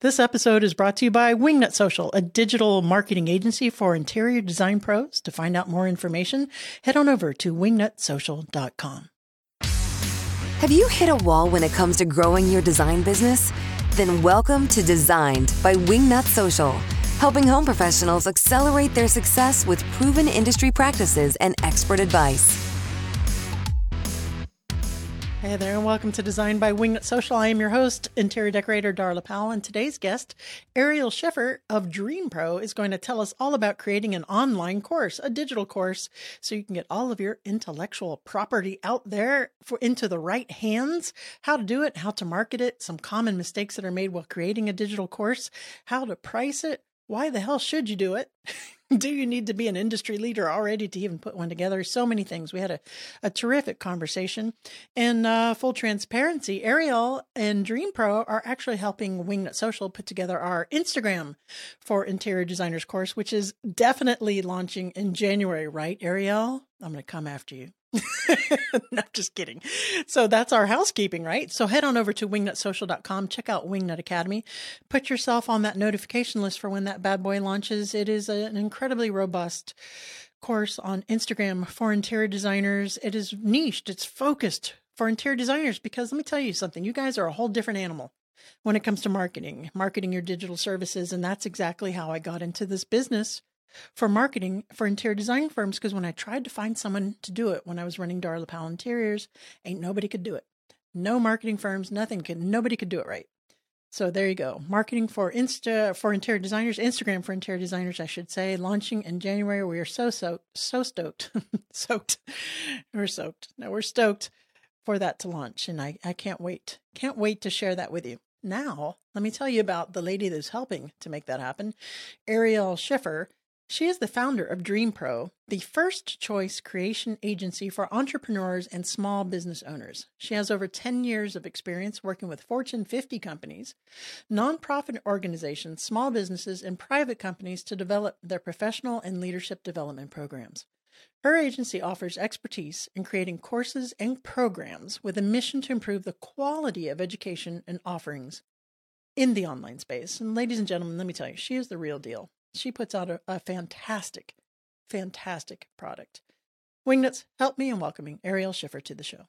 This episode is brought to you by Wingnut Social, a digital marketing agency for interior design pros. To find out more information, head on over to wingnutsocial.com. Have you hit a wall when it comes to growing your design business? Then welcome to Designed by Wingnut Social, helping home professionals accelerate their success with proven industry practices and expert advice. Hey there, and welcome to Design by Wingnut Social. I am your host, interior decorator Darla Powell, and today's guest, Ariel Schiffer of Dream Pro, is going to tell us all about creating an online course, a digital course, so you can get all of your intellectual property out there for into the right hands. How to do it, how to market it, some common mistakes that are made while creating a digital course, how to price it, why the hell should you do it? do you need to be an industry leader already to even put one together? So many things. We had a, a terrific conversation. And uh, full transparency, Ariel and Dream Pro are actually helping Wingnut Social put together our Instagram for interior designers course, which is definitely launching in January, right, Ariel? I'm going to come after you. no, just kidding. So that's our housekeeping, right? So head on over to wingnutsocial.com, check out Wingnut Academy, put yourself on that notification list for when that bad boy launches. It is an incredibly robust course on Instagram for interior designers. It is niched, it's focused for interior designers because let me tell you something, you guys are a whole different animal when it comes to marketing, marketing your digital services. And that's exactly how I got into this business for marketing for interior design firms because when I tried to find someone to do it when I was running Darla Powell Interiors, ain't nobody could do it. No marketing firms, nothing could, nobody could do it right. So there you go. Marketing for Insta for interior designers, Instagram for interior designers, I should say, launching in January. We are so so so stoked, soaked. We're soaked. No, we're stoked for that to launch, and I I can't wait. Can't wait to share that with you. Now, let me tell you about the lady that's helping to make that happen, Ariel Schiffer. She is the founder of Dream Pro, the first choice creation agency for entrepreneurs and small business owners. She has over 10 years of experience working with Fortune 50 companies, nonprofit organizations, small businesses, and private companies to develop their professional and leadership development programs. Her agency offers expertise in creating courses and programs with a mission to improve the quality of education and offerings in the online space. And ladies and gentlemen, let me tell you, she is the real deal. She puts out a, a fantastic, fantastic product. Wingnuts, help me in welcoming Ariel Schiffer to the show.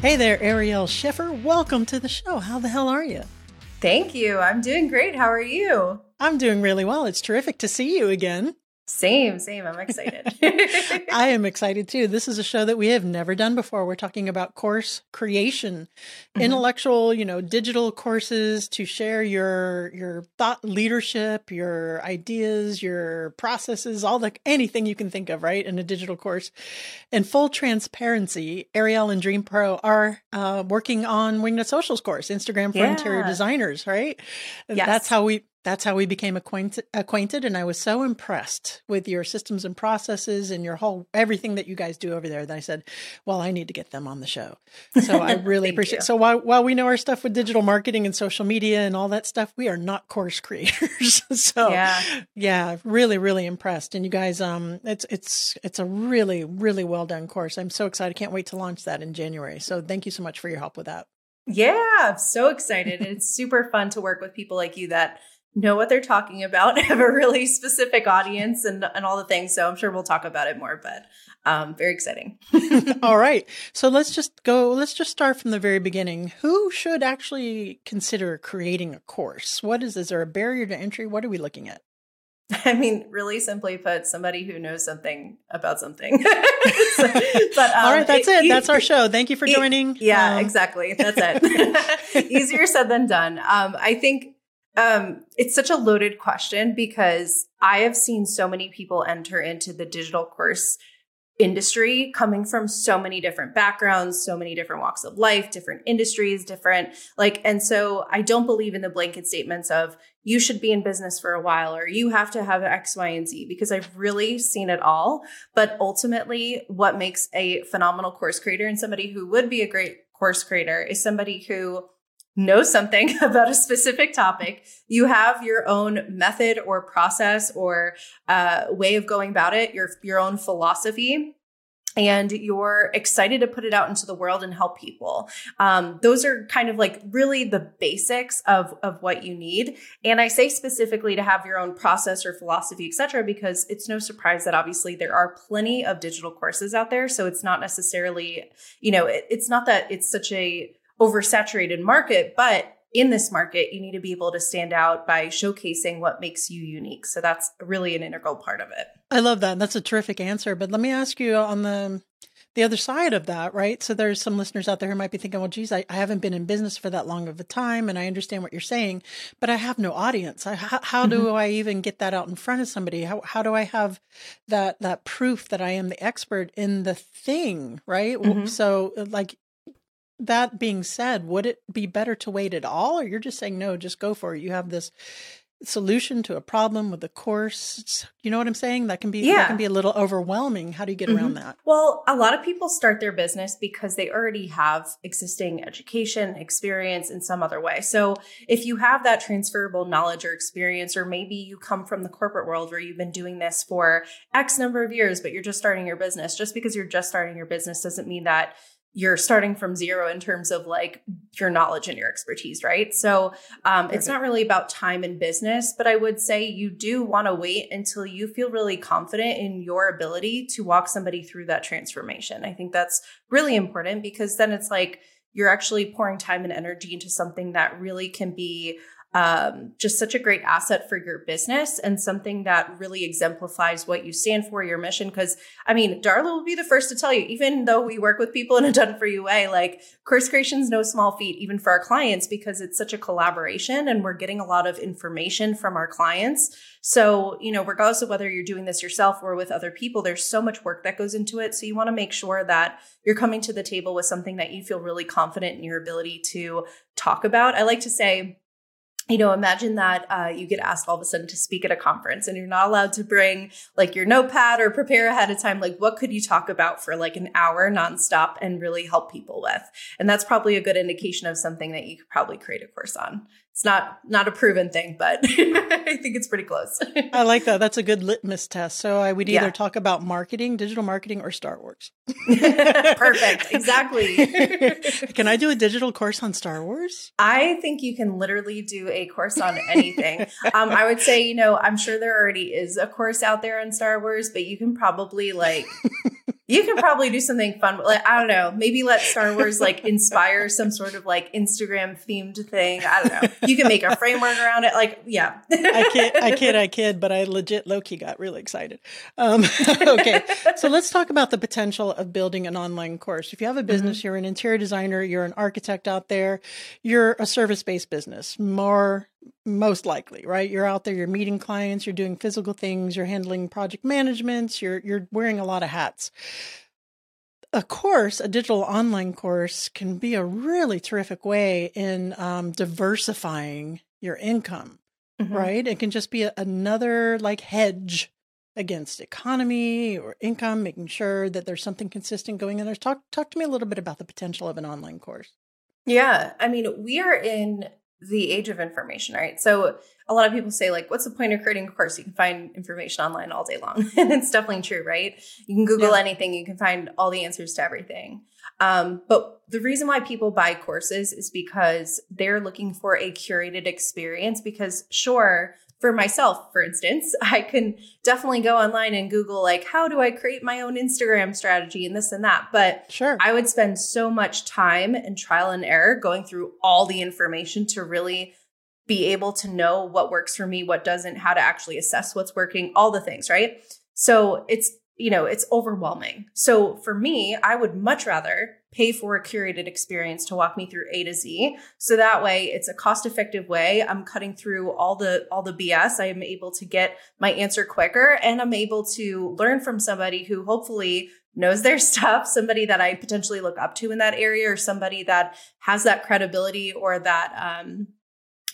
Hey there, Ariel Schiffer. Welcome to the show. How the hell are you? Thank you. I'm doing great. How are you? I'm doing really well. It's terrific to see you again. Same, same. I'm excited. I am excited too. This is a show that we have never done before. We're talking about course creation, mm-hmm. intellectual, you know, digital courses to share your your thought leadership, your ideas, your processes, all the anything you can think of, right, in a digital course. In full transparency, Ariel and Dream Pro are uh, working on Wingnut Socials course, Instagram for yeah. interior designers, right? Yes. That's how we that's how we became acquainted, acquainted and i was so impressed with your systems and processes and your whole everything that you guys do over there that i said well i need to get them on the show. So i really appreciate it so while, while we know our stuff with digital marketing and social media and all that stuff we are not course creators. So yeah. yeah really really impressed. And you guys um it's it's it's a really really well done course. I'm so excited. Can't wait to launch that in january. So thank you so much for your help with that. Yeah i'm so excited. It's super fun to work with people like you that know what they're talking about, have a really specific audience and, and all the things. So I'm sure we'll talk about it more, but um, very exciting. all right. So let's just go, let's just start from the very beginning. Who should actually consider creating a course? What is, is there a barrier to entry? What are we looking at? I mean, really simply put, somebody who knows something about something. so, but um, all right, that's it, it. That's our show. Thank you for joining. Yeah, um, exactly. That's it. Easier said than done. Um, I think um, it's such a loaded question because I have seen so many people enter into the digital course industry coming from so many different backgrounds, so many different walks of life, different industries, different like, and so I don't believe in the blanket statements of you should be in business for a while or you have to have X, Y, and Z because I've really seen it all. But ultimately, what makes a phenomenal course creator and somebody who would be a great course creator is somebody who know something about a specific topic, you have your own method or process or uh, way of going about it, your your own philosophy. and you're excited to put it out into the world and help people. Um, those are kind of like really the basics of, of what you need. And I say specifically to have your own process or philosophy, etc., because it's no surprise that obviously there are plenty of digital courses out there. So it's not necessarily, you know, it, it's not that it's such a oversaturated market, but in this market, you need to be able to stand out by showcasing what makes you unique. So that's really an integral part of it. I love that. That's a terrific answer. But let me ask you on the the other side of that, right? So there's some listeners out there who might be thinking, well, geez, I, I haven't been in business for that long of a time and I understand what you're saying, but I have no audience. I, how, how do mm-hmm. I even get that out in front of somebody? How, how do I have that, that proof that I am the expert in the thing, right? Mm-hmm. So like that being said, would it be better to wait at all, or you're just saying no, just go for it? You have this solution to a problem with the course. You know what I'm saying? That can be yeah. that can be a little overwhelming. How do you get mm-hmm. around that? Well, a lot of people start their business because they already have existing education, experience in some other way. So, if you have that transferable knowledge or experience or maybe you come from the corporate world where you've been doing this for X number of years but you're just starting your business, just because you're just starting your business doesn't mean that you're starting from zero in terms of like your knowledge and your expertise, right? So um, it's not really about time and business, but I would say you do want to wait until you feel really confident in your ability to walk somebody through that transformation. I think that's really important because then it's like you're actually pouring time and energy into something that really can be um, just such a great asset for your business and something that really exemplifies what you stand for, your mission. Because I mean, Darla will be the first to tell you, even though we work with people in a done for you way, like course creation is no small feat, even for our clients, because it's such a collaboration and we're getting a lot of information from our clients. So, you know, regardless of whether you're doing this yourself or with other people, there's so much work that goes into it. So you want to make sure that you're coming to the table with something that you feel really confident in your ability to talk about. I like to say, you know, imagine that uh, you get asked all of a sudden to speak at a conference and you're not allowed to bring like your notepad or prepare ahead of time. Like, what could you talk about for like an hour nonstop and really help people with? And that's probably a good indication of something that you could probably create a course on it's not not a proven thing, but I think it's pretty close. I like that. That's a good litmus test. So I would either yeah. talk about marketing, digital marketing, or Star Wars. Perfect. Exactly. can I do a digital course on Star Wars? I think you can literally do a course on anything. um, I would say, you know, I'm sure there already is a course out there on Star Wars, but you can probably like you can probably do something fun. Like, I don't know, maybe let Star Wars like inspire some sort of like Instagram themed thing. I don't know. You can make a framework around it. Like, yeah. I kid, I kid, I kid, but I legit lowkey got really excited. Um, okay. So let's talk about the potential of building an online course. If you have a business, mm-hmm. you're an interior designer, you're an architect out there, you're a service based business, more most likely, right? You're out there, you're meeting clients, you're doing physical things, you're handling project management, you're you're wearing a lot of hats. A course, a digital online course, can be a really terrific way in um, diversifying your income, mm-hmm. right? It can just be a, another like hedge against economy or income, making sure that there's something consistent going in there. Talk talk to me a little bit about the potential of an online course. Yeah, I mean, we are in the age of information, right? So a lot of people say, like, what's the point of creating a course? You can find information online all day long. and it's definitely true, right? You can Google yeah. anything, you can find all the answers to everything. Um, but the reason why people buy courses is because they're looking for a curated experience. Because, sure, for myself, for instance, I can definitely go online and Google, like, how do I create my own Instagram strategy and this and that. But sure, I would spend so much time and trial and error going through all the information to really be able to know what works for me, what doesn't, how to actually assess what's working, all the things, right? So it's you know, it's overwhelming. So for me, I would much rather pay for a curated experience to walk me through A to Z. So that way it's a cost effective way. I'm cutting through all the all the BS. I am able to get my answer quicker and I'm able to learn from somebody who hopefully knows their stuff, somebody that I potentially look up to in that area or somebody that has that credibility or that um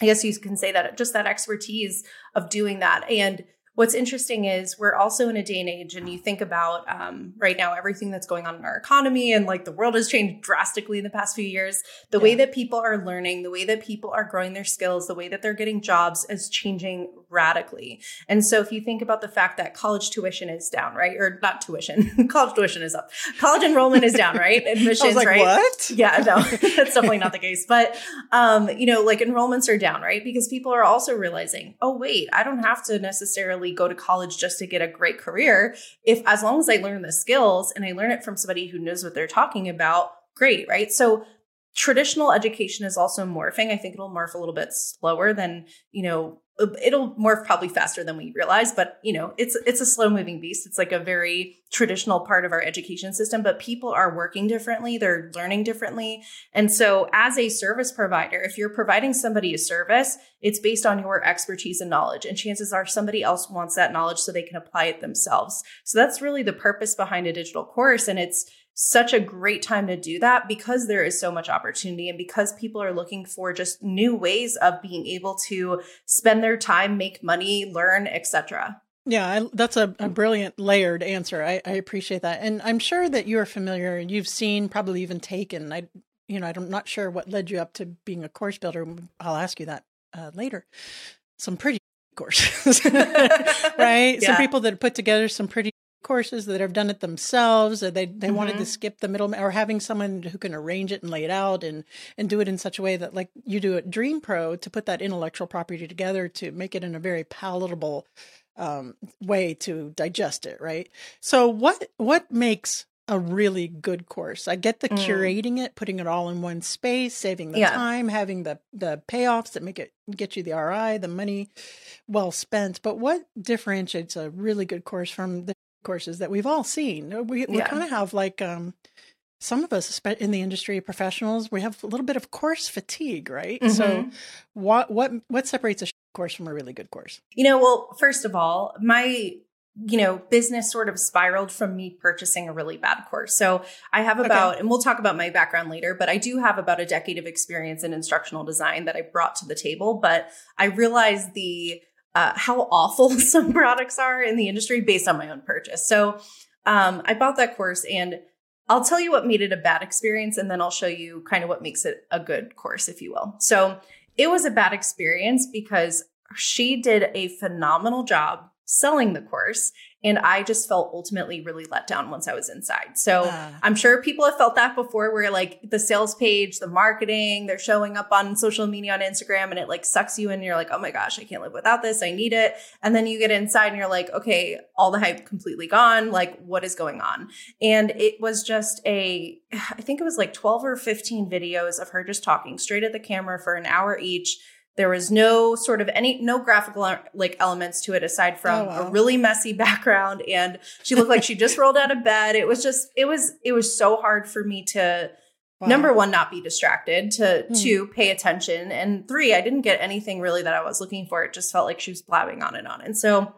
I guess you can say that just that expertise of doing that. And What's interesting is we're also in a day and age, and you think about um, right now everything that's going on in our economy, and like the world has changed drastically in the past few years. The yeah. way that people are learning, the way that people are growing their skills, the way that they're getting jobs is changing radically. And so if you think about the fact that college tuition is down, right? Or not tuition, college tuition is up. College enrollment is down, right? Admissions, like, right? What? Yeah, no, that's definitely not the case. But um, you know, like enrollments are down, right? Because people are also realizing, oh wait, I don't have to necessarily go to college just to get a great career. If as long as I learn the skills and I learn it from somebody who knows what they're talking about, great, right? So traditional education is also morphing. I think it'll morph a little bit slower than, you know, uh, it'll morph probably faster than we realize, but you know, it's it's a slow moving beast. It's like a very traditional part of our education system, but people are working differently, they're learning differently. And so as a service provider, if you're providing somebody a service, it's based on your expertise and knowledge, and chances are somebody else wants that knowledge so they can apply it themselves. So that's really the purpose behind a digital course and it's such a great time to do that because there is so much opportunity and because people are looking for just new ways of being able to spend their time, make money, learn, etc. Yeah, I, that's a, a, brilliant layered answer. I, I, appreciate that, and I'm sure that you're familiar. You've seen, probably even taken. I, you know, I'm not sure what led you up to being a course builder. I'll ask you that uh, later. Some pretty courses, right? Yeah. Some people that put together some pretty courses that have done it themselves or they, they mm-hmm. wanted to skip the middle or having someone who can arrange it and lay it out and and do it in such a way that like you do at dream pro to put that intellectual property together to make it in a very palatable um, way to digest it right so what what makes a really good course i get the mm. curating it putting it all in one space saving the yeah. time having the the payoffs that make it get you the ri the money well spent but what differentiates a really good course from the courses that we've all seen. Uh, we we yeah. kind of have like um, some of us in the industry professionals we have a little bit of course fatigue, right? Mm-hmm. So what what what separates a course from a really good course? You know, well, first of all, my you know, business sort of spiraled from me purchasing a really bad course. So I have about, okay. and we'll talk about my background later, but I do have about a decade of experience in instructional design that I brought to the table. But I realized the uh, how awful some products are in the industry based on my own purchase. So um, I bought that course and I'll tell you what made it a bad experience and then I'll show you kind of what makes it a good course, if you will. So it was a bad experience because she did a phenomenal job selling the course and I just felt ultimately really let down once I was inside. So uh. I'm sure people have felt that before where like the sales page, the marketing, they're showing up on social media on Instagram and it like sucks you in. And you're like, oh my gosh, I can't live without this. I need it. And then you get inside and you're like, okay, all the hype completely gone. Like, what is going on? And it was just a, I think it was like 12 or 15 videos of her just talking straight at the camera for an hour each there was no sort of any no graphical like elements to it aside from oh, wow. a really messy background and she looked like she just rolled out of bed. It was just it was it was so hard for me to wow. number one not be distracted to mm. two pay attention and three I didn't get anything really that I was looking for. It just felt like she was blabbing on and on. And so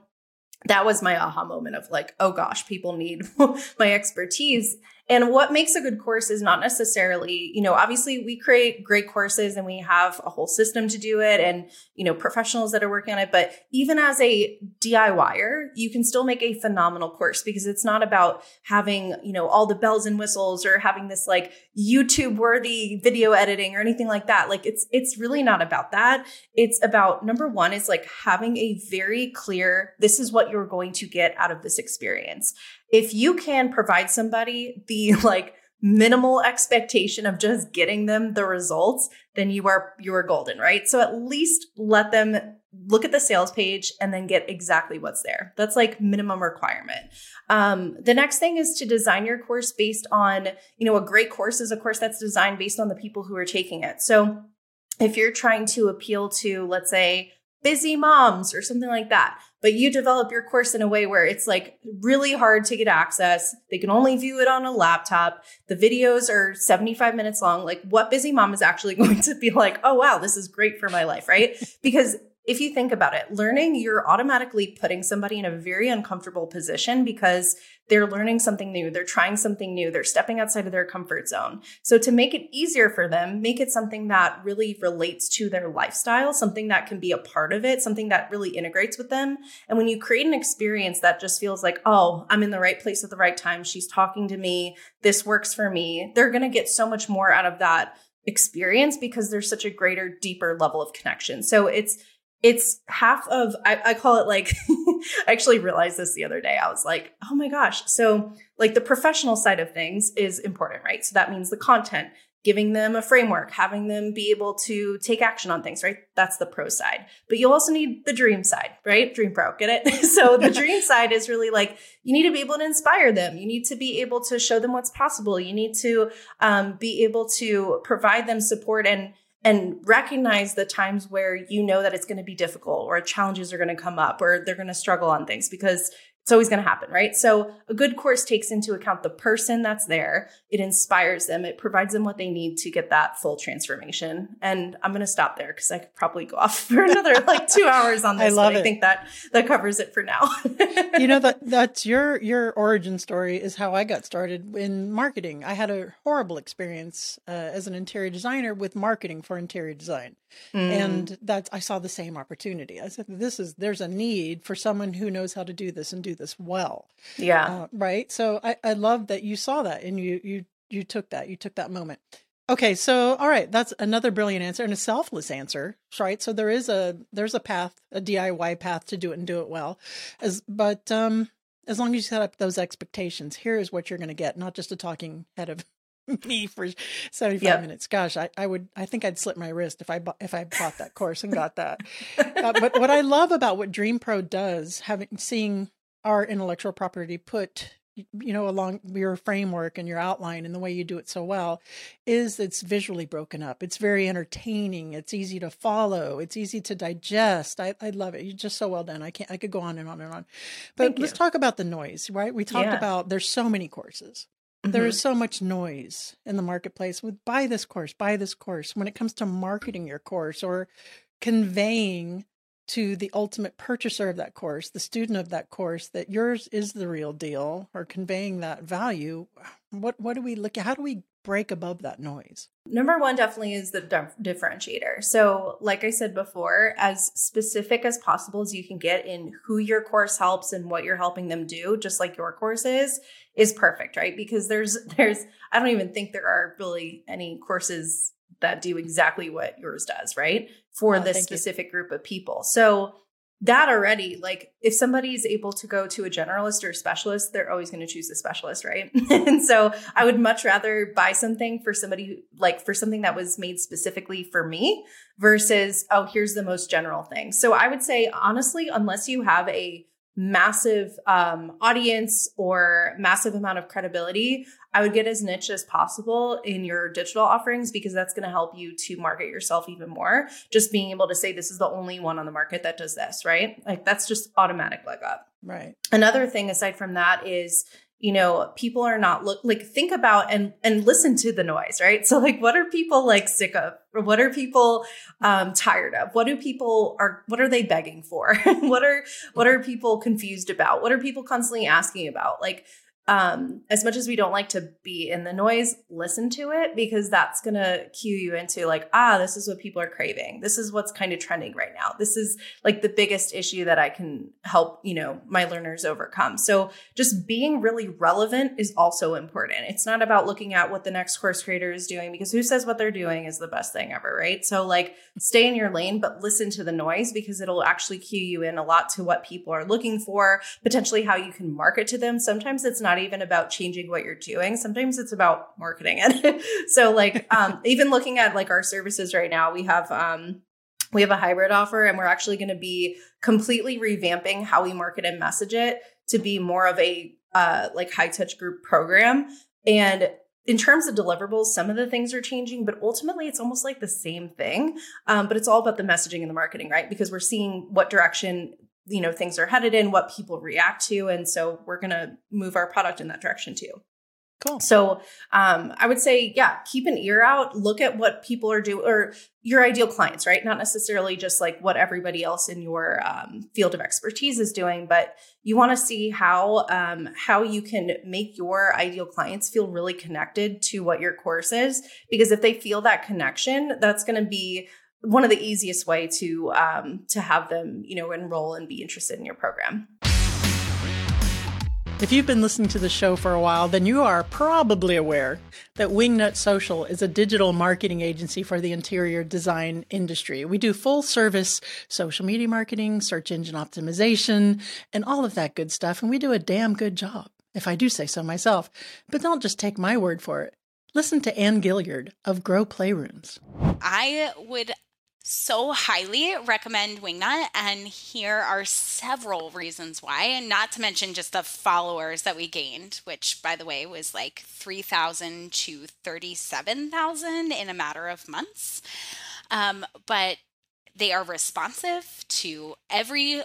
that was my aha moment of like, oh gosh, people need my expertise. And what makes a good course is not necessarily, you know, obviously we create great courses and we have a whole system to do it and, you know, professionals that are working on it. But even as a DIYer, you can still make a phenomenal course because it's not about having, you know, all the bells and whistles or having this like YouTube worthy video editing or anything like that. Like it's, it's really not about that. It's about number one is like having a very clear, this is what you're going to get out of this experience if you can provide somebody the like minimal expectation of just getting them the results, then you are you are golden, right? So at least let them look at the sales page and then get exactly what's there. That's like minimum requirement. Um, the next thing is to design your course based on, you know, a great course is a course that's designed based on the people who are taking it. So if you're trying to appeal to, let's say, busy moms or something like that. But you develop your course in a way where it's like really hard to get access. They can only view it on a laptop. The videos are 75 minutes long. Like, what busy mom is actually going to be like, oh, wow, this is great for my life, right? Because if you think about it, learning, you're automatically putting somebody in a very uncomfortable position because they're learning something new, they're trying something new, they're stepping outside of their comfort zone. So, to make it easier for them, make it something that really relates to their lifestyle, something that can be a part of it, something that really integrates with them. And when you create an experience that just feels like, oh, I'm in the right place at the right time, she's talking to me, this works for me, they're going to get so much more out of that experience because there's such a greater, deeper level of connection. So, it's it's half of I, I call it like I actually realized this the other day. I was like, oh my gosh. So like the professional side of things is important, right? So that means the content, giving them a framework, having them be able to take action on things, right? That's the pro side. But you also need the dream side, right? Dream pro, get it? so the dream side is really like you need to be able to inspire them. You need to be able to show them what's possible. You need to um, be able to provide them support and and recognize the times where you know that it's going to be difficult or challenges are going to come up or they're going to struggle on things because it's always going to happen, right? So a good course takes into account the person that's there. It inspires them. It provides them what they need to get that full transformation. And I'm going to stop there because I could probably go off for another like two hours on this. I love but it. I think that that covers it for now. you know that that's your your origin story is how I got started in marketing. I had a horrible experience uh, as an interior designer with marketing for interior design, Mm. and that's I saw the same opportunity. I said, "This is there's a need for someone who knows how to do this and do this well." yeah. Uh, right. So I, I love that you saw that and you you you took that you took that moment. Okay, so all right, that's another brilliant answer and a selfless answer, right? So there is a there's a path, a DIY path to do it and do it well, as but um as long as you set up those expectations, here is what you're going to get, not just a talking head of me for 75 Yep. minutes. Gosh, I, I would I think I'd slip my wrist if I bought if I bought that course and got that. Uh, but what I love about what Dream Pro does, having seeing our intellectual property put you know along your framework and your outline and the way you do it so well is it's visually broken up. It's very entertaining. It's easy to follow. It's easy to digest. I, I love it. You're just so well done. I can't i could go on and on and on. But Thank let's you. talk about the noise right? We talked Yeah. about there's so many courses. There Mhm. is so much noise in the marketplace with buy this course, buy this course. When it comes to marketing your course or conveying to the ultimate purchaser of that course, the student of that course, that yours is the real deal, or conveying that value, what what do we look at? How do we break above that noise? Number one definitely is the dif- differentiator. So, like I said before, as specific as possible as you can get in who your course helps and what you're helping them do, just like your course is, is perfect, right? Because there's, there's, I don't even think there are really any courses that do exactly what yours does, right? For Oh, this thank you. specific group of people. So, that already, like if somebody's able to go to a generalist or a specialist, they're always going to choose the specialist, right? and so I would much rather buy something for somebody who, like for something that was made specifically for me versus, oh, here's the most general thing. So I would say, honestly, unless you have a massive um, audience or massive amount of credibility, I would get as niche as possible in your digital offerings because that's going to help you to market yourself even more. Just being able to say, this is the only one on the market that does this, right? Like that's just automatic leg up. Right. Another thing aside from that is, you know, people are not look like think about and and listen to the noise, right? So like what are people like sick of? What are people um tired of? What do people are what are they begging for? what are what are people confused about? What are people constantly asking about? Like um as much as we don't like to be in the noise listen to it because that's going to cue you into like ah this is what people are craving. This is what's kind of trending right now. This is like the biggest issue that i can help you know my learners overcome. So just being really relevant is also important. It's not about looking at what the next course creator is doing because who says what they're doing is the best thing ever right? So like stay in your lane but listen to the noise because it'll actually cue you in a lot to what people are looking for potentially how you can market to them. Sometimes it's not even about changing what you're doing sometimes it's about marketing it so like um even looking at like our services right now we have um we have a hybrid offer and we're actually going to be completely revamping how we market and message it to be more of a uh like high touch group program and in terms of deliverables, some of the things are changing, but ultimately it's almost like the same thing. Um, but it's all about the messaging and the marketing, right? Because we're seeing what direction you know things are headed in, what people react to, and so we're going to move our product in that direction too. Cool. So um, I would say, yeah, keep an ear out. Look at what people are doing, or your ideal clients, right? Not necessarily just like what everybody else in your um, field of expertise is doing, but you want to see how um, how you can make your ideal clients feel really connected to what your course is. Because if they feel that connection, that's going to be one of the easiest way to um, to have them, you know, enroll and be interested in your program. If you've been listening to the show for a while, then you are probably aware that Wingnut Social is a digital marketing agency for the interior design industry. We do full service social media marketing, search engine optimization, and all of that good stuff, and we do a damn good job, if I do say so myself. But don't just take my word for it. Listen to Ann Gilliard of Grow Playrooms. I would so highly recommend Wingnut, and here are several reasons why, and not to mention just the followers that we gained, which, by the way, was like 3,000 to 37,000 in a matter of months. Um, but they are responsive to every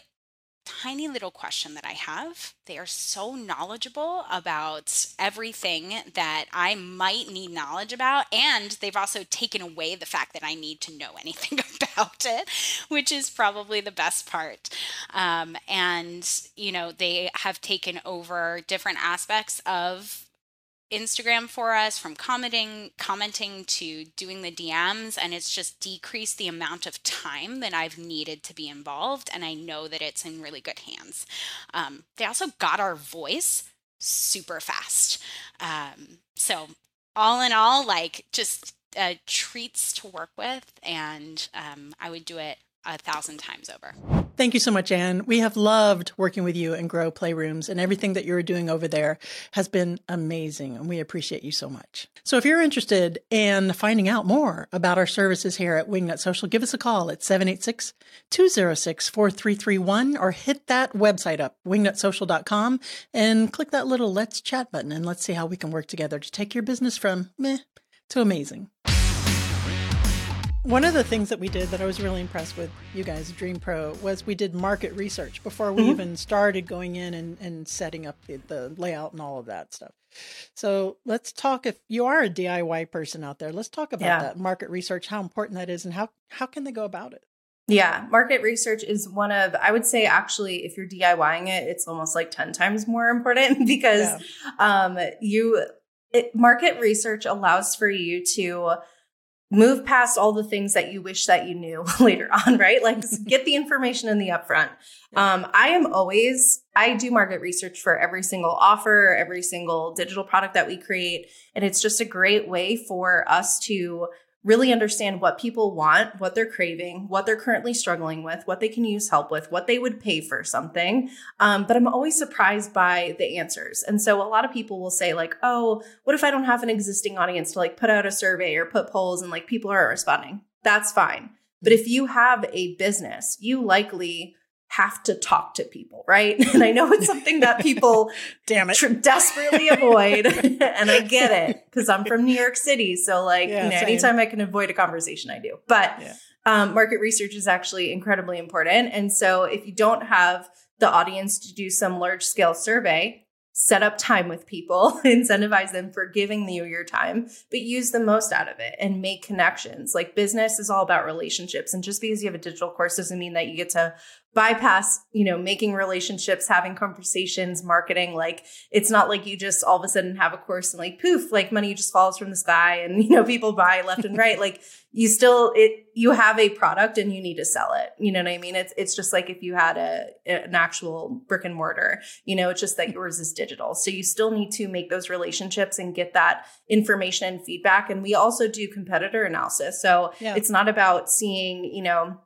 tiny little question that I have. They are so knowledgeable about everything that I might need knowledge about. And they've also taken away the fact that I need to know anything about it, which is probably the best part. Um, and, you know, they have taken over different aspects of Instagram for us from commenting commenting to doing the DMs and it's just decreased the amount of time that I've needed to be involved and I know that it's in really good hands. Um, they also got our voice super fast. Um, so all in all, like just uh, treats to work with and um, I would do it a thousand times over. Thank you so much, Ann. We have loved working with you and Grow Playrooms, and everything that you're doing over there has been amazing, and we appreciate you so much. So, if you're interested in finding out more about our services here at Wingnut Social, give us a call at 786 206 4331 or hit that website up, wingnutsocial.com, and click that little Let's Chat button, and let's see how we can work together to take your business from meh to amazing. One of the things that we did that I was really impressed with you guys, Dream Pro, was we did market research before we mm-hmm. even started going in and, and setting up the, the layout and all of that stuff. So let's talk if you are a DIY person out there, let's talk about yeah. that market research, how important that is and how how can they go about it? Yeah, market research is one of, I would say actually, if you're DIYing it, it's almost like 10 times more important because yeah. um, you, it, market research allows for you to move past all the things that you wish that you knew later on, right? Like get the information in the upfront. Um, I am always, I do market research for every single offer, every single digital product that we create. And it's just a great way for us to really understand what people want, what they're craving, what they're currently struggling with, what they can use help with, what they would pay for something. Um, but I'm always surprised by the answers. And so a lot of people will say, like, oh, what if I don't have an existing audience to like put out a survey or put polls and like people aren't responding? That's fine. But if you have a business, you likely have to talk to people, right? And I know it's something that people damn it tr- desperately avoid, and I get it because I'm from New York City, so like yeah, you know, anytime I can avoid a conversation, I do. But yeah. um, market research is actually incredibly important, and so if you don't have the audience to do some large scale survey, set up time with people, incentivize them for giving you your time, but use the most out of it and make connections. Like business is all about relationships. And just because you have a digital course doesn't mean that you get to bypass, you know, making relationships, having conversations, marketing. Like it's not like you just all of a sudden have a course and like poof, like money just falls from the sky and you know people buy left and right. like you still it you have a product and you need to sell it. You know what I mean? It's it's just like if you had a an actual brick and mortar, you know, it's just that yours is digital. So you still need to make those relationships and get that information and feedback. And we also do competitor analysis. So yeah. it's not about seeing, you know,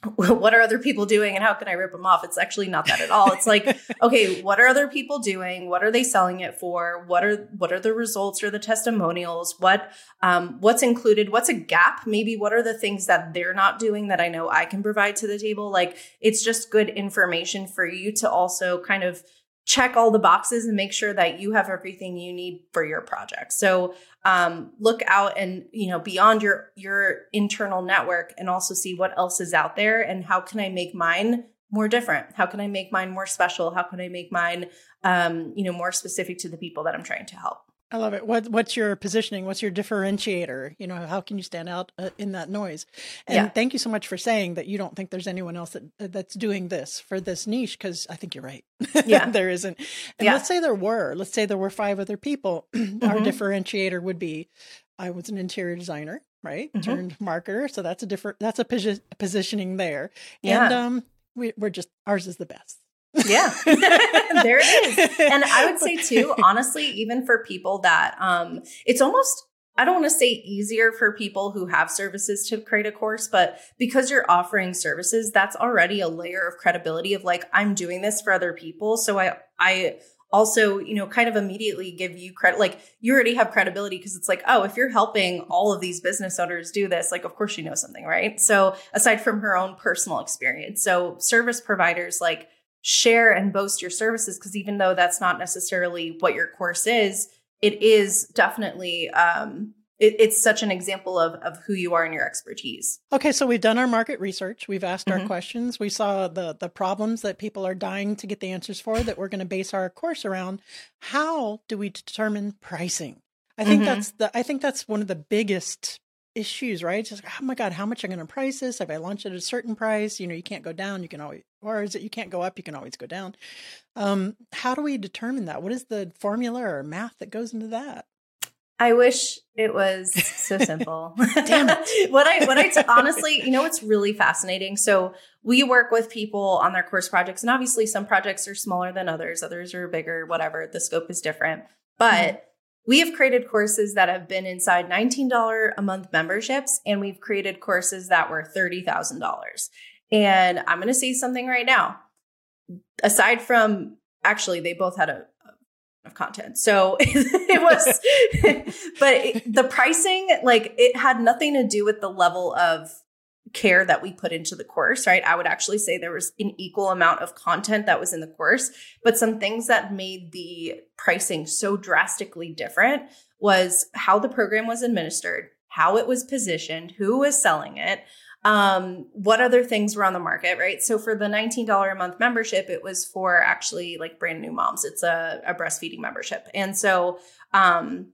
what are other people doing and how can I rip them off? It's actually not that at all. It's like, okay, what are other people doing? What are they selling it for? What are what are the results or the testimonials? What um, what's included? What's a gap? Maybe what are the things that they're not doing that I know I can provide to the table? Like it's just good information for you to also kind of check all the boxes and make sure that you have everything you need for your project. So um, look out and you know beyond your your internal network and also see what else is out there and how can I make mine more different? How can I make mine more special? How can I make mine um, you know more specific to the people that I'm trying to help? I love it. What what's your positioning? What's your differentiator? You know, how can you stand out uh, in that noise? And yeah. thank you so much for saying that you don't think there's anyone else that uh, that's doing this for this niche because I think you're right. Yeah, there isn't. And yeah. let's say there were. Let's say there were five other people. mm-hmm. Our differentiator would be, I was an interior designer, right? Mm-hmm. Turned marketer, so that's a different. That's a posi- positioning there. Yeah. And um, we, we're just ours is the best. Yeah, there it is. And I would say too, honestly, even for people that um, it's almost I don't want to say easier for people who have services to create a course, but because you're offering services, that's already a layer of credibility of like, I'm doing this for other people. So I, I also, you know, kind of immediately give you credit. Like you already have credibility because it's like, oh, if you're helping all of these business owners do this, like, of course you know something, right? So aside from her own personal experience, so service providers like share and boast your services because even though that's not necessarily what your course is, it is definitely um, it, it's such an example of of who you are and your expertise. Okay, so we've done our market research. We've asked mm-hmm. our questions. We saw the the problems that people are dying to get the answers for that we're going to base our course around. How do we determine pricing? I think mm-hmm. that's the I think that's one of the biggest issues, right? Just oh my god, how much I'm going to price this? If I launch it at a certain price, you know, you can't go down. You can always, or is it you can't go up? You can always go down. Um, how do we determine that? What is the formula or math that goes into that? I wish it was so simple. Damn it. what I, what I, t- honestly, you know, it's really fascinating. So we work with people on their course projects and obviously some projects are smaller than others. Others are bigger, whatever. The scope is different, but mm-hmm. we have created courses that have been inside $19 a month memberships and we've created courses that were $30,000. And I'm going to say something right now. Aside from actually, they both had a, of content. So it was, but it, the pricing, like it had nothing to do with the level of care that we put into the course, right? I would actually say there was an equal amount of content that was in the course, but some things that made the pricing so drastically different was how the program was administered, how it was positioned, who was selling it, um, what other things were on the market, right? So for the $19 a month membership, it was for actually like brand new moms. It's a, a breastfeeding membership. And so um,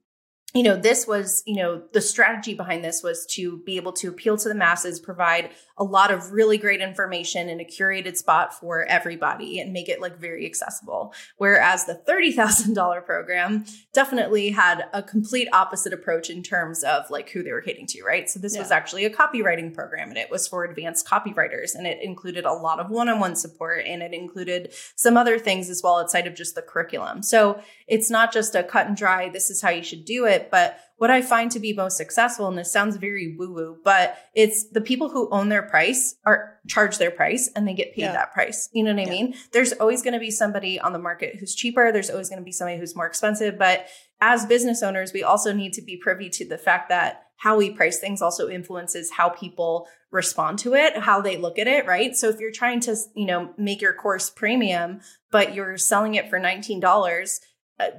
you know, this was, you know, the strategy behind this was to be able to appeal to the masses, provide a lot of really great information in a curated spot for everybody and make it like very accessible. Whereas the $30,000 program definitely had a complete opposite approach in terms of like who they were catering to, right? So this yeah. was actually a copywriting program and it was for advanced copywriters and it included a lot of one-on-one support and it included some other things as well outside of just the curriculum. So it's not just a cut and dry, this is how you should do it but what I find to be most successful, and this sounds very woo woo, but it's the people who own their price are charge their price and they get paid yeah. that price. You know what I yeah. mean? There's always going to be somebody on the market who's cheaper. There's always going to be somebody who's more expensive. But as business owners, we also need to be privy to the fact that how we price things also influences how people respond to it, how they look at it, right? So if you're trying to, you know, make your course premium, but you're selling it for $19, uh,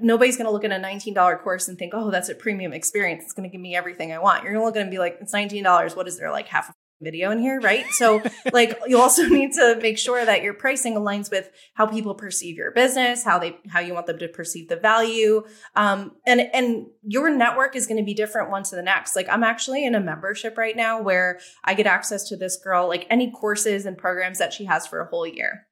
nobody's going to look at a $19 course and think, oh, that's a premium experience. It's going to give me everything I want. You're only going to look at and be like, it's $19. What is there, like half a video in here, right? So, like, you also need to make sure that your pricing aligns with how people perceive your business, how they, how you want them to perceive the value. Um, and, and your network is going to be different one to the next. Like, I'm actually in a membership right now where I get access to this girl, like any courses and programs that she has for a whole year.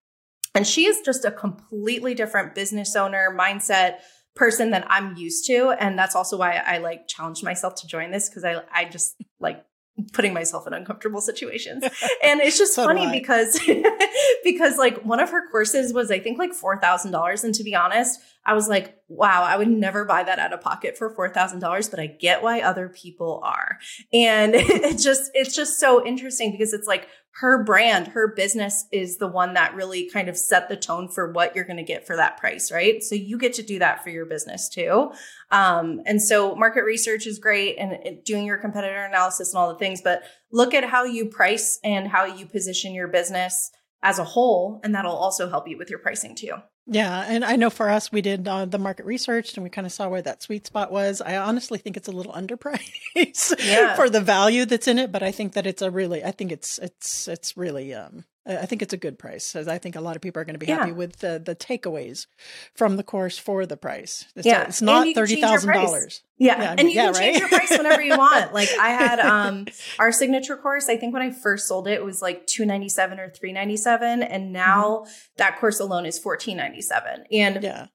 And she is just a completely different business owner mindset person than I'm used to. And that's also why I like challenged myself to join this because I I just like putting myself in uncomfortable situations. And it's just so funny because because like one of her courses was I think like $4,000 and to be honest, I was like, wow, I would never buy that out of pocket for $4,000, but I get why other people are. And it just it's just so interesting because it's like her brand, her business is the one that really kind of set the tone for what you're going to get for that price, right? So you get to do that for your business too. Um, and so market research is great and doing your competitor analysis and all the things, but look at how you price and how you position your business as a whole, and that'll also help you with your pricing too. Yeah, and I know for us, we did uh, the market research and we kind of saw where that sweet spot was. I honestly think it's a little underpriced yeah. for the value that's in it, but I think that it's a really, I think it's it's it's really um, I think it's a good price. Because I think a lot of people are going to be happy with the the takeaways from the course for the price. It's, yeah, it's not thirty thousand dollars. Yeah. yeah, and you yeah, can right? change your price whenever you want. Like I had um our signature course. I think when I first sold it, it was like two ninety seven or three ninety seven, and now mm-hmm. that course alone is fourteen ninety seven. And yeah,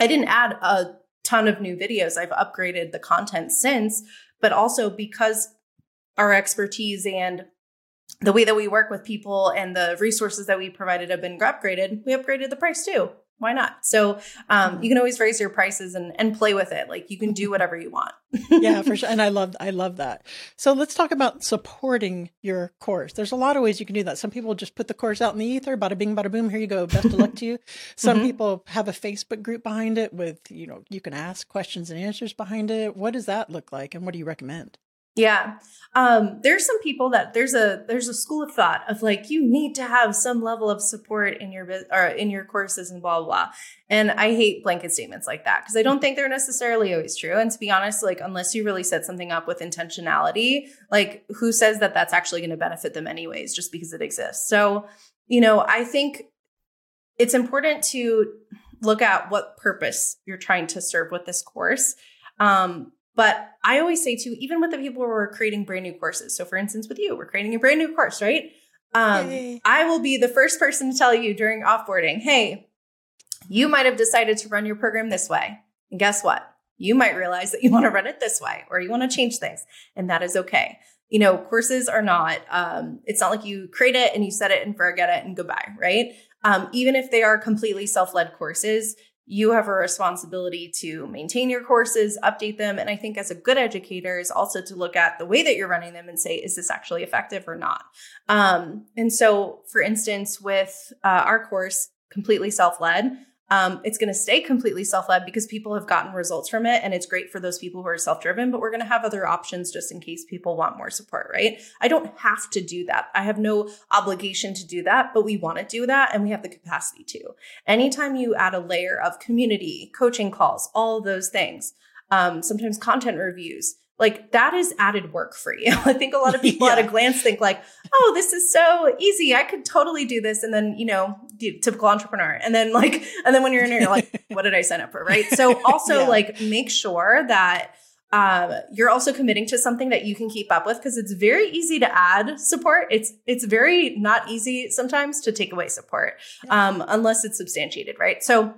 I didn't add a ton of new videos. I've upgraded the content since, but also because our expertise and the way that we work with people and the resources that we provided have been upgraded, we upgraded the price too. Why not? So um, you can always raise your prices and, and play with it. Like you can do whatever you want. yeah, for sure. And I love I love that. So let's talk about supporting your course. There's a lot of ways you can do that. Some people just put the course out in the ether, bada bing, bada boom. Here you go. Best of luck to you. Some mm-hmm. people have a Facebook group behind it with you know you can ask questions and answers behind it. What does that look like, and what do you recommend? Yeah. Um, there's some people that there's a there's a school of thought of like you need to have some level of support in your or in your courses and blah blah. blah. And I hate blanket statements like that because I don't think they're necessarily always true. And to be honest, like unless you really set something up with intentionality, like who says that that's actually going to benefit them anyways just because it exists. So, you know, I think it's important to look at what purpose you're trying to serve with this course. Um, but I always say too, even with the people who are creating brand new courses. So for instance, with you, we're creating a brand new course, right? Um, I will be the first person to tell you during offboarding, hey, you might have decided to run your program this way. And guess what? You might realize that you want to run it this way or you want to change things. And that is okay. You know, courses are not, um, it's not like you create it and you set it and forget it and goodbye, right? Um, even if they are completely self led courses, you have a responsibility to maintain your courses, update them. And I think as a good educator is also to look at the way that you're running them and say, is this actually effective or not? Um, and so, for instance, with uh, our course, completely self led, um, it's going to stay completely self led because people have gotten results from it. And it's great for those people who are self driven, but we're going to have other options just in case people want more support, right? I don't have to do that. I have no obligation to do that, but we want to do that and we have the capacity to. Anytime you add a layer of community, coaching calls, all those things, um, sometimes content reviews, like that is added work for you. I think a lot of people yeah. at a glance think like, oh, this is so easy. I could totally do this. And then, you know, typical entrepreneur. And then like, and then when you're in there, you're like, what did I sign up for? Right. So also yeah. like make sure that um, you're also committing to something that you can keep up with because it's very easy to add support. It's it's very not easy sometimes to take away support um, unless it's substantiated, right? So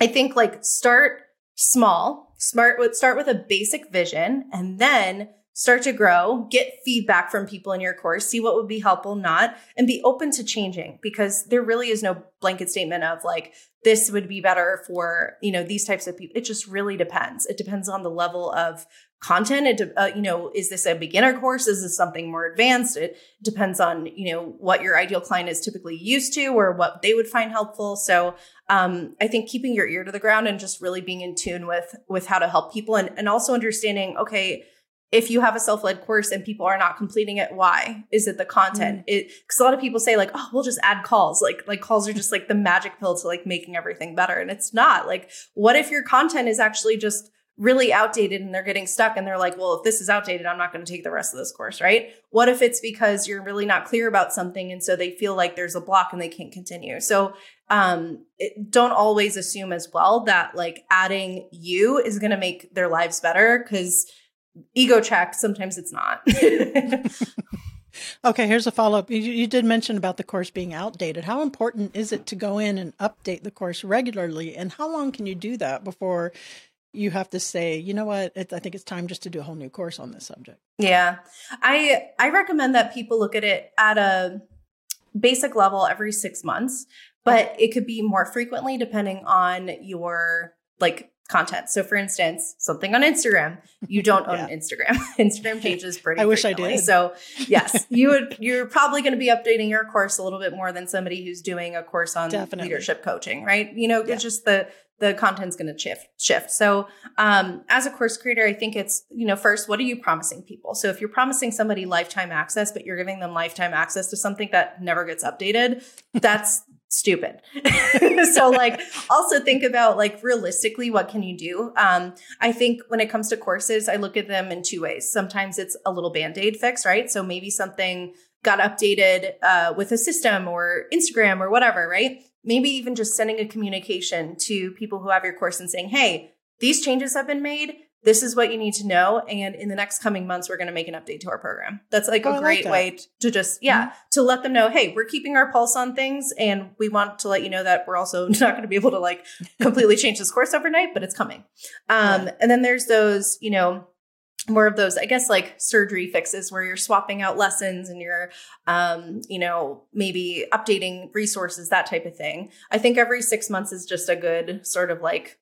I think like start small, smart start with a basic vision and then start to grow, get feedback from people in your course, see what would be helpful, not, and be open to changing because there really is no blanket statement of like, this would be better for, you know, these types of people. It just really depends. It depends on the level of content. It, uh, you know, is this a beginner course? Is this something more advanced? It depends on, you know, what your ideal client is typically used to or what they would find helpful. So um, I think keeping your ear to the ground and just really being in tune with with how to help people and, and also understanding, okay, if you have a self-led course and people are not completing it why is it the content mm. it because a lot of people say like oh we'll just add calls like like calls are just like the magic pill to like making everything better and it's not like what if your content is actually just really outdated and they're getting stuck and they're like, well, if this is outdated, I'm not going to take the rest of this course, right? What if it's because you're really not clear about something and so they feel like there's a block and they can't continue? So um, it, don't always assume as well that like adding you is going to make their lives better because ego check, sometimes it's not. Okay, here's a follow up. You, you, did mention about the course being outdated. How important is it to go in and update the course regularly? And how long can you do that before you have to say, you know what, it, I think it's time just to do a whole new course on this subject. Yeah. I I recommend that people look at it at a basic level every 6 months, but it could be more frequently depending on your like content. So for instance, something on Instagram, you don't own yeah. Instagram. Instagram changes pretty I wish I did. So yes, you would you're probably going to be updating your course a little bit more than somebody who's doing a course on Definitely. leadership coaching, right? You know, yeah. it's just the the content's going to shift shift. So um, as a course creator i think it's you know first what are you promising people? So if you're promising somebody lifetime access but you're giving them lifetime access to something that never gets updated that's stupid. So like also think about like realistically what can you do? Um, i think when it comes to courses i look at them in two ways. Sometimes it's a little band-aid fix right? So maybe something got updated uh, with a system or instagram or whatever right maybe even just sending a communication to people who have your course and saying, hey, these changes have been made. This is what you need to know. And in the next coming months, we're going to make an update to our program. That's like oh, a great like way to just, yeah, mm-hmm. to let them know, hey, we're keeping our pulse on things. And we want to let you know that we're also not going to be able to like completely change this course overnight, but it's coming. Um, yeah. And then there's those, you know, more of those i guess like surgery fixes where you're swapping out lessons and you're um, you know maybe updating resources that type of thing. I think every six months is just a good sort of like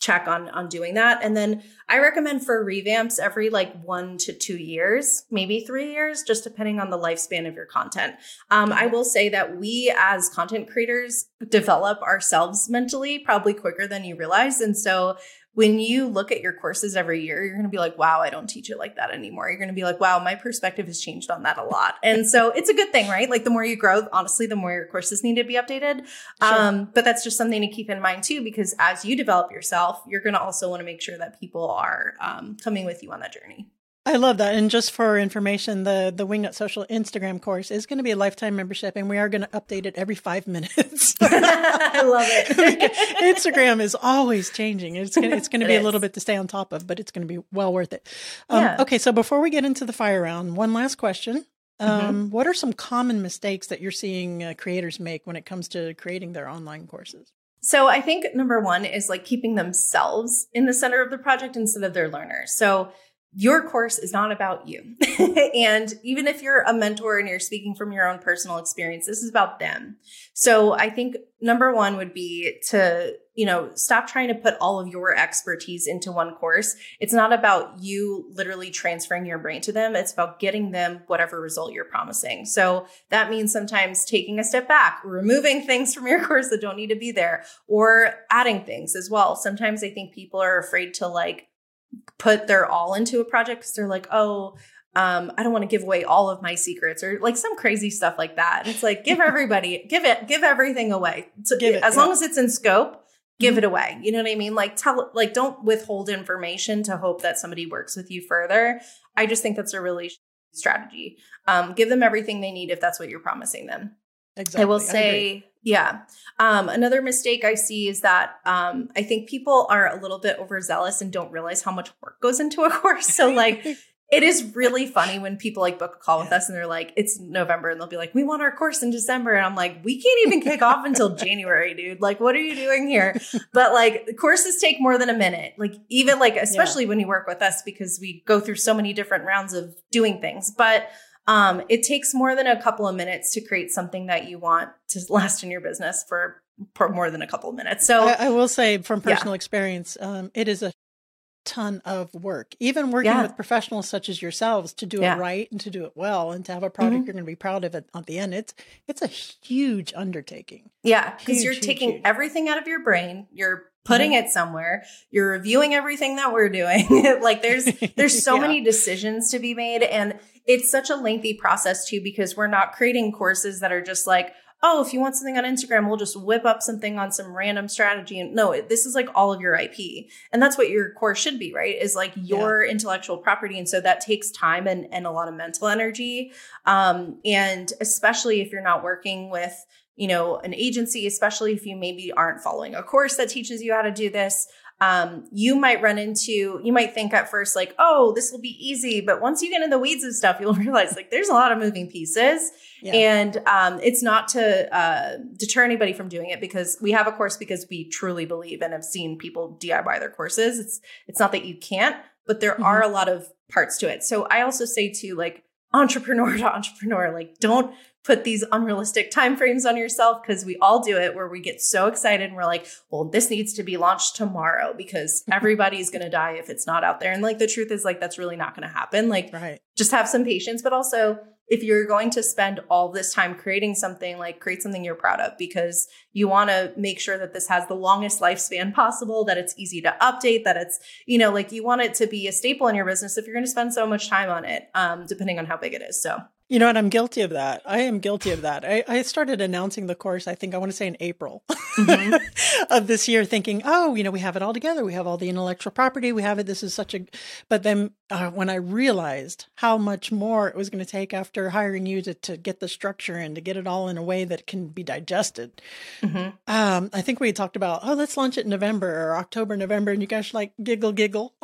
check on on doing that. And then i recommend for revamps every like one to two years maybe three years just depending on the lifespan of your content. Um, i will say that we as content creators develop ourselves mentally probably quicker than you realize. And so when you look at your courses every year, you're going to be like, wow, I don't teach it like that anymore. You're going to be like, wow, my perspective has changed on that a lot. And so it's a good thing, right? Like the more you grow, honestly, the more your courses need to be updated. Sure. Um, but that's just something to keep in mind too, because as you develop yourself, you're going to also want to make sure that people are um, coming with you on that journey. I love that. And just for information, the the Wingnut Social Instagram course is going to be a lifetime membership, and we are going to update it every five minutes. I love it. Instagram is always changing. It's gonna, it's going to be a little bit to stay on top of, but it's going to be well worth it. Um, yeah. Okay, so before we get into the fire round, one last question. Mm-hmm. Um, mm-hmm. What are some common mistakes that you're seeing uh, creators make when it comes to creating their online courses? So I think number one is like keeping themselves in the center of the project instead of their learners. So your course is not about you. and even if you're a mentor and you're speaking from your own personal experience, this is about them. So I think number one would be to, you know, stop trying to put all of your expertise into one course. It's not about you literally transferring your brain to them. It's about getting them whatever result you're promising. So that means sometimes taking a step back, removing things from your course that don't need to be there, or adding things as well. Sometimes I think people are afraid to like, put their all into a project because they're like, oh, um, I don't want to give away all of my secrets or like some crazy stuff like that. It's like give everybody, give it, give everything away. So give it, as yeah. long as it's in scope, give mm-hmm. it away. You know what I mean? Like tell, like don't withhold information to hope that somebody works with you further. I just think that's a really strategy. Um, give them everything they need if that's what you're promising them. Exactly. I will say, I yeah. Um, another mistake I see is that um, I think people are a little bit overzealous and don't realize how much work goes into a course. So, like, it is really funny when people like book a call with us and they're like, it's November and they'll be like, we want our course in December. And I'm like, we can't even kick off until January, dude. Like, what are you doing here? But like, courses take more than a minute. Like, even like, especially yeah. when you work with us because we go through so many different rounds of doing things. But um, it takes more than a couple of minutes to create something that you want to last in your business for, for more than a couple of minutes. So I, I will say from personal yeah. experience, um, it is a ton of work. Even working yeah. with professionals such as yourselves to do yeah. it right and to do it well and to have a product mm-hmm. you're going to be proud of it at the end. It's it's a huge undertaking. Yeah, because you're huge, taking huge. everything out of your brain. You're putting it somewhere. You're reviewing everything that we're doing. Like there's there's so yeah. many decisions to be made and it's such a lengthy process too because we're not creating courses that are just like oh if you want something on instagram we'll just whip up something on some random strategy. And no this is like all of your ip and that's what your course should be right? Is like your yeah. intellectual property and so that takes time and, and a lot of mental energy. Um, and especially if you're not working with you know, an agency, especially if you maybe aren't following a course that teaches you how to do this. Um, you might run into, you might think at first, like, oh, this will be easy. But once you get in the weeds of stuff, you'll realize like there's a lot of moving pieces. Yeah. And um, it's not to uh, deter anybody from doing it because we have a course because we truly believe and have seen people DIY their courses. It's it's not that you can't, but there mm-hmm. are a lot of parts to it. So I also say to like entrepreneur to entrepreneur, like don't put these unrealistic timeframes on yourself because we all do it where we get so excited and we're like, well, this needs to be launched tomorrow because everybody's going to die if it's not out there. And like the truth is like that's really not going to happen. Like right. just have some patience, but also if you're going to spend all this time creating something, like create something you're proud of because you want to make sure that this has the longest lifespan possible, that it's easy to update, that it's, you know, like you want it to be a staple in your business if you're going to spend so much time on it, um, depending on how big it is. So you know what? I'm guilty of that. I am guilty of that. I, I started announcing the course, I think I want to say in April mm-hmm. of this year, thinking, oh, you know, we have it all together. We have all the intellectual property. We have it. This is such a. But then uh, when I realized how much more it was going to take after hiring you to, to get the structure and to get it all in a way that can be digested, mm-hmm. um, I think we talked about, oh, let's launch it in November or October, November. And you guys like giggle, giggle.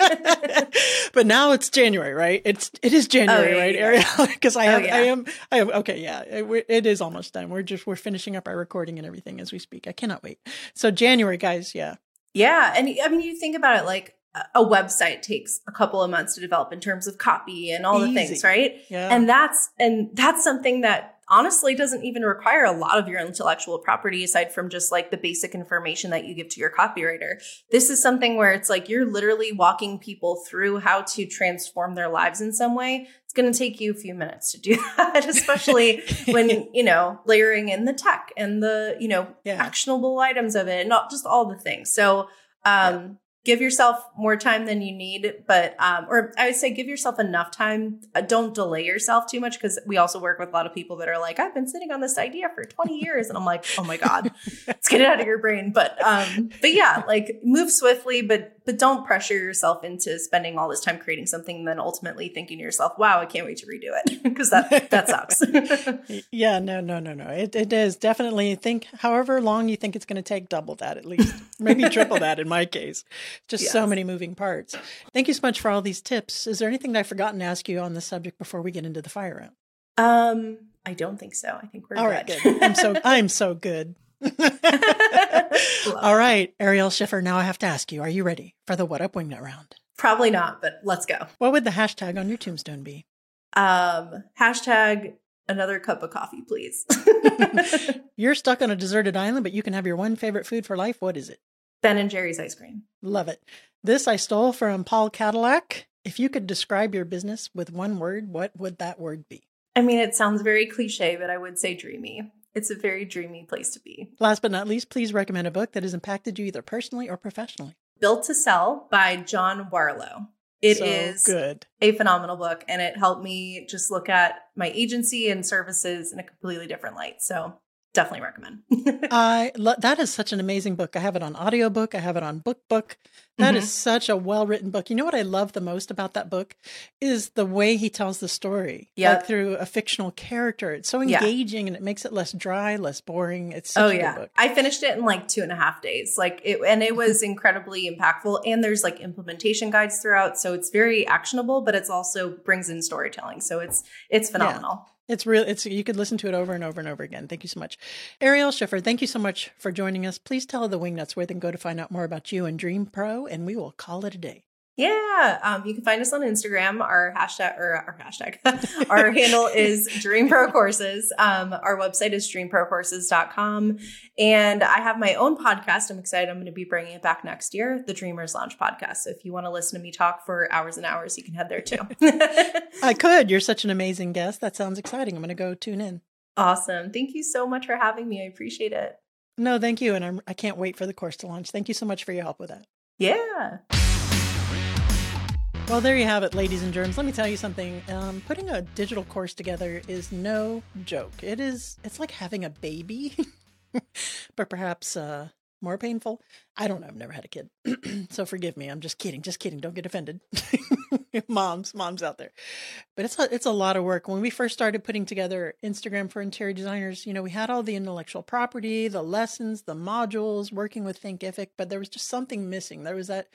but now it's January, right? It's, it is January. Oh, right, Ariel? Because I oh, have, oh, yeah. I am, I am. Okay, yeah, it, it is almost done. We're just we're finishing up our recording and everything as we speak. I cannot wait. So January, guys, yeah, yeah, and I mean, you think about it, like a website takes a couple of months to develop in terms of copy and all Easy. the things, right? Yeah. And that's and that's something that honestly doesn't even require a lot of your intellectual property aside from just like the basic information that you give to your copywriter. This is something where it's like you're literally walking people through how to transform their lives in some way. It's going to take you a few minutes to do that, especially when, you know, layering in the tech and the, you know, Yeah. actionable items of it, and not just all the things. So, um, give yourself more time than you need, but, um, or I would say give yourself enough time. Uh, don't delay yourself too much because we also work with a lot of people that are like, I've been sitting on this idea for 20 years. And I'm like, oh my God, let's get it out of your brain. But, um, but yeah, like move swiftly, but, but don't pressure yourself into spending all this time creating something and then ultimately thinking to yourself, wow, I can't wait to redo it because that, that sucks. Yeah, no, no, no, no. It, it is definitely think however long you think it's going to take, double that at least, maybe triple that in my case. Just so many moving parts. Thank you so much for all these tips. Is there anything that I've forgotten to ask you on this subject before we get into the fire round? um, I don't think so. I think we're All right, good. I'm so I'm so good. all right, Ariel Schiffer. Now I have to ask you: Are you ready for the What Up Wingnut round? Probably not, but let's go. What would the hashtag on your tombstone be? Um, hashtag another cup of coffee, please. You're stuck on a deserted island, but you can have your one favorite food for life. What is it? ben and Jerry's ice cream. Love it. This I stole from Paul Cadillac. If you could describe your business with one word, what would that word be? I mean, it sounds very cliche, but I would say dreamy. It's a very dreamy place to be. Last but not least, please recommend a book that has impacted you either personally or professionally. Built to Sell by John Warrillow. It is so good. a phenomenal book, and it helped me just look at my agency and services in a completely different light. So definitely recommend. I lo- that is such an amazing book. I have it on audiobook. I have it on book book. That is Mhm. such a well written book. You know what I love the most about that book is the way he tells the story. Yeah. Like through a fictional character. It's so Yeah. engaging and it makes it less dry, less boring. It's such oh a yeah, good book. I finished it in like two and a half days. Like it, and it was incredibly impactful. And there's like implementation guides throughout, so it's very actionable, but it's also brings in storytelling. So it's it's phenomenal. It's real. It's you could listen to it over and over and over again. Thank you so much, Ariel Schiffer. Thank you so much for joining us. Please tell the Wingnuts where they can go to find out more about you and Dream Pro, and we will call it a day. Yeah, um, you can find us on Instagram. Our hashtag or our hashtag, our handle is Dream Pro Courses. Um, our website is dreamprocourses.com. And I have my own podcast. I'm excited. I'm going to be bringing it back next year, the Dreamers Lounge podcast. So if you want to listen to me talk for hours and hours, you can head there too. I could. You're such an amazing guest. That sounds exciting. I'm going to go tune in. awesome. Thank you so much for having me. I appreciate it. No, thank you, and I'm, I can't wait for the course to launch. Thank you so much for your help with that. Yeah. Well, there you have it, ladies and germs. Let me tell you something. Um, putting a digital course together is no joke. It is. It's like having a baby, but perhaps uh, more painful. I don't know. I've never had a kid, so forgive me. I'm just kidding. Just kidding. Don't get offended, moms, moms out there. But it's a, it's a lot of work. When we first started putting together Instagram for interior designers, you know, we had all the intellectual property, the lessons, the modules, working with Thinkific, but there was just something missing. There was that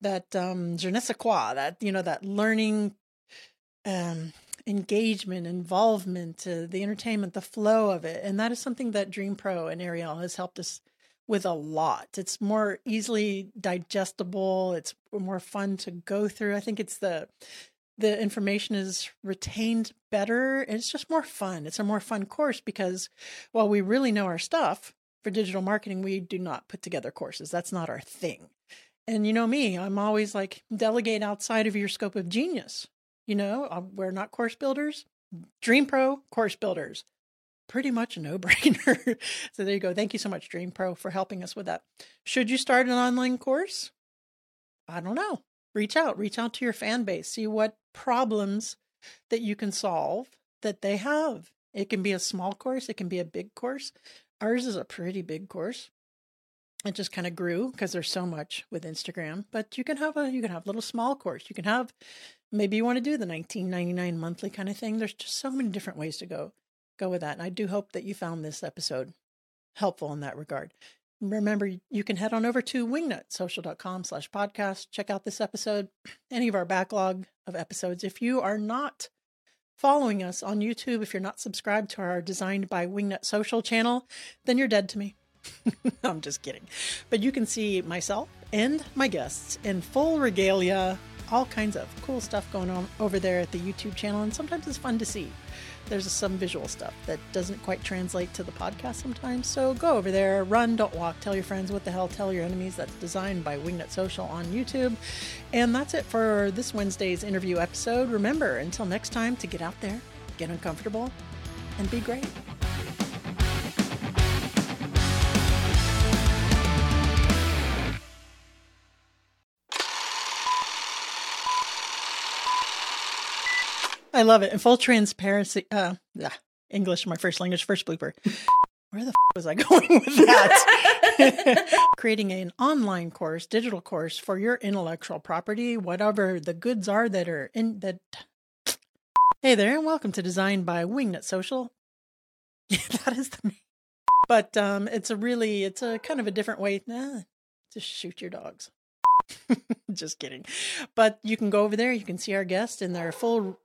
that um je ne sais quoi, that you know, that learning um engagement, involvement, uh, the entertainment, the flow of it. And that is something that Dream Pro and Ariel has helped us with a lot. It's more easily digestible, it's more fun to go through. I think it's the the information is retained better. It's just more fun. It's a more fun course because while we really know our stuff for digital marketing, we do not put together courses. That's not our thing. And you know me, I'm always like, delegate outside of your scope of genius. You know, uh, we're not course builders. Dream Pro, course builders. Pretty much a no brainer. so there you go. Thank you so much, Dream Pro, for helping us with that. Should you start an online course? I don't know. Reach out, reach out to your fan base, see what problems that you can solve that they have. It can be a small course, it can be a big course. Ours is a pretty big course. It just kind of grew because there's so much with Instagram. But you can have a you can have a little small course. You can have maybe you want to do the 19.99 monthly kind of thing. There's just so many different ways to go go with that. And I do hope that you found this episode helpful in that regard. Remember, you can head on over to wingnutsocial.com slash podcast. Check out this episode, any of our backlog of episodes. If you are not following us on YouTube, if you're not subscribed to our Designed by Wingnut Social channel, then you're dead to me. I'm just kidding. But you can see myself and my guests in full regalia, all kinds of cool stuff going on over there at the YouTube channel, and sometimes it's fun to see. There's some visual stuff that doesn't quite translate to the podcast sometimes, so go over there, run, don't walk, tell your friends what the hell, tell your enemies. That's designed by Wingnut Social on YouTube. And that's it for this Wednesday's interview episode. Remember, until next time, to get out there, get uncomfortable, and be great. I love it. In full transparency, uh, yeah, English, my first language, first blooper. Where the f- was I going with that? Creating an online course, digital course for your intellectual property, whatever the goods are that are in that. Hey there, and welcome to Design by Wingnut Social. Yeah, that is the name. But um, it's a really, it's a kind of a different way nah, to shoot your dogs. Just kidding. But you can go over there. You can see our guests in their full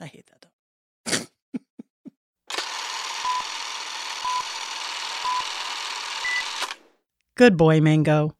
I hate that dog. Good boy, Mango.